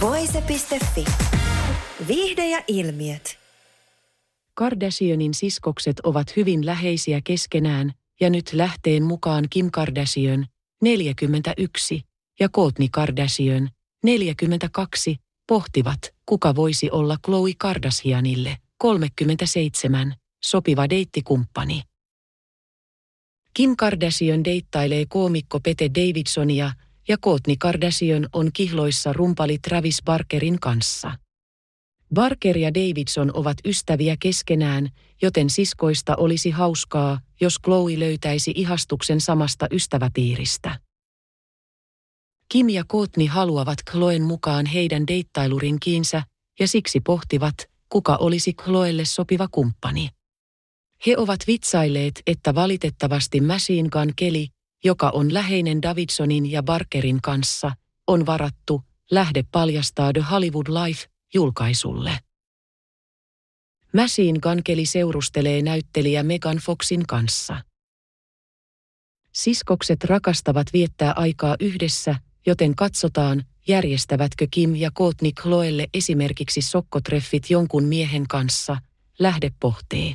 Voise.fi. Viihde ja ilmiöt. Kardashianin siskokset ovat hyvin läheisiä keskenään ja nyt lähteen mukaan Kim Kardashian, 41, ja Kourtney Kardashian, 42, pohtivat, kuka voisi olla Khloe Kardashianille, 37, sopiva deittikumppani. Kim Kardashian deittailee koomikko Pete Davidsonia ja Kourtney Kardashian on kihloissa rumpali Travis Barkerin kanssa. Barker ja Davidson ovat ystäviä keskenään, joten siskoista olisi hauskaa, jos Chloe löytäisi ihastuksen samasta ystäväpiiristä. Kim ja Kourtney haluavat Chloen mukaan heidän deittailurinkiinsä ja siksi pohtivat, kuka olisi Chloelle sopiva kumppani. He ovat vitsailleet, että valitettavasti Machine Gun Kelly, joka on läheinen Davidsonin ja Barkerin kanssa, on varattu, lähde paljastaa The Hollywood Life julkaisulle. Gun Kelly seurustelee näyttelijä Megan Foxin kanssa. Siskokset rakastavat viettää aikaa yhdessä, joten katsotaan, järjestävätkö Kim ja Kourtney Chloelle esimerkiksi sokkotreffit jonkun miehen kanssa, lähde pohtii.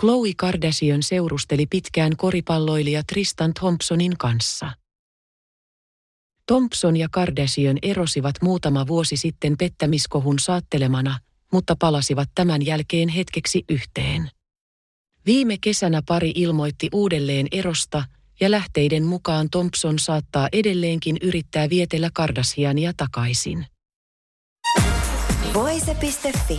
Chloe Kardashian seurusteli pitkään koripalloilija Tristan Thompsonin kanssa. Thompson ja Kardashian erosivat muutama vuosi sitten pettämiskohun saattelemana, mutta palasivat tämän jälkeen hetkeksi yhteen. Viime kesänä pari ilmoitti uudelleen erosta ja lähteiden mukaan Thompson saattaa edelleenkin yrittää vietellä Kardashiania takaisin. Voise.fi.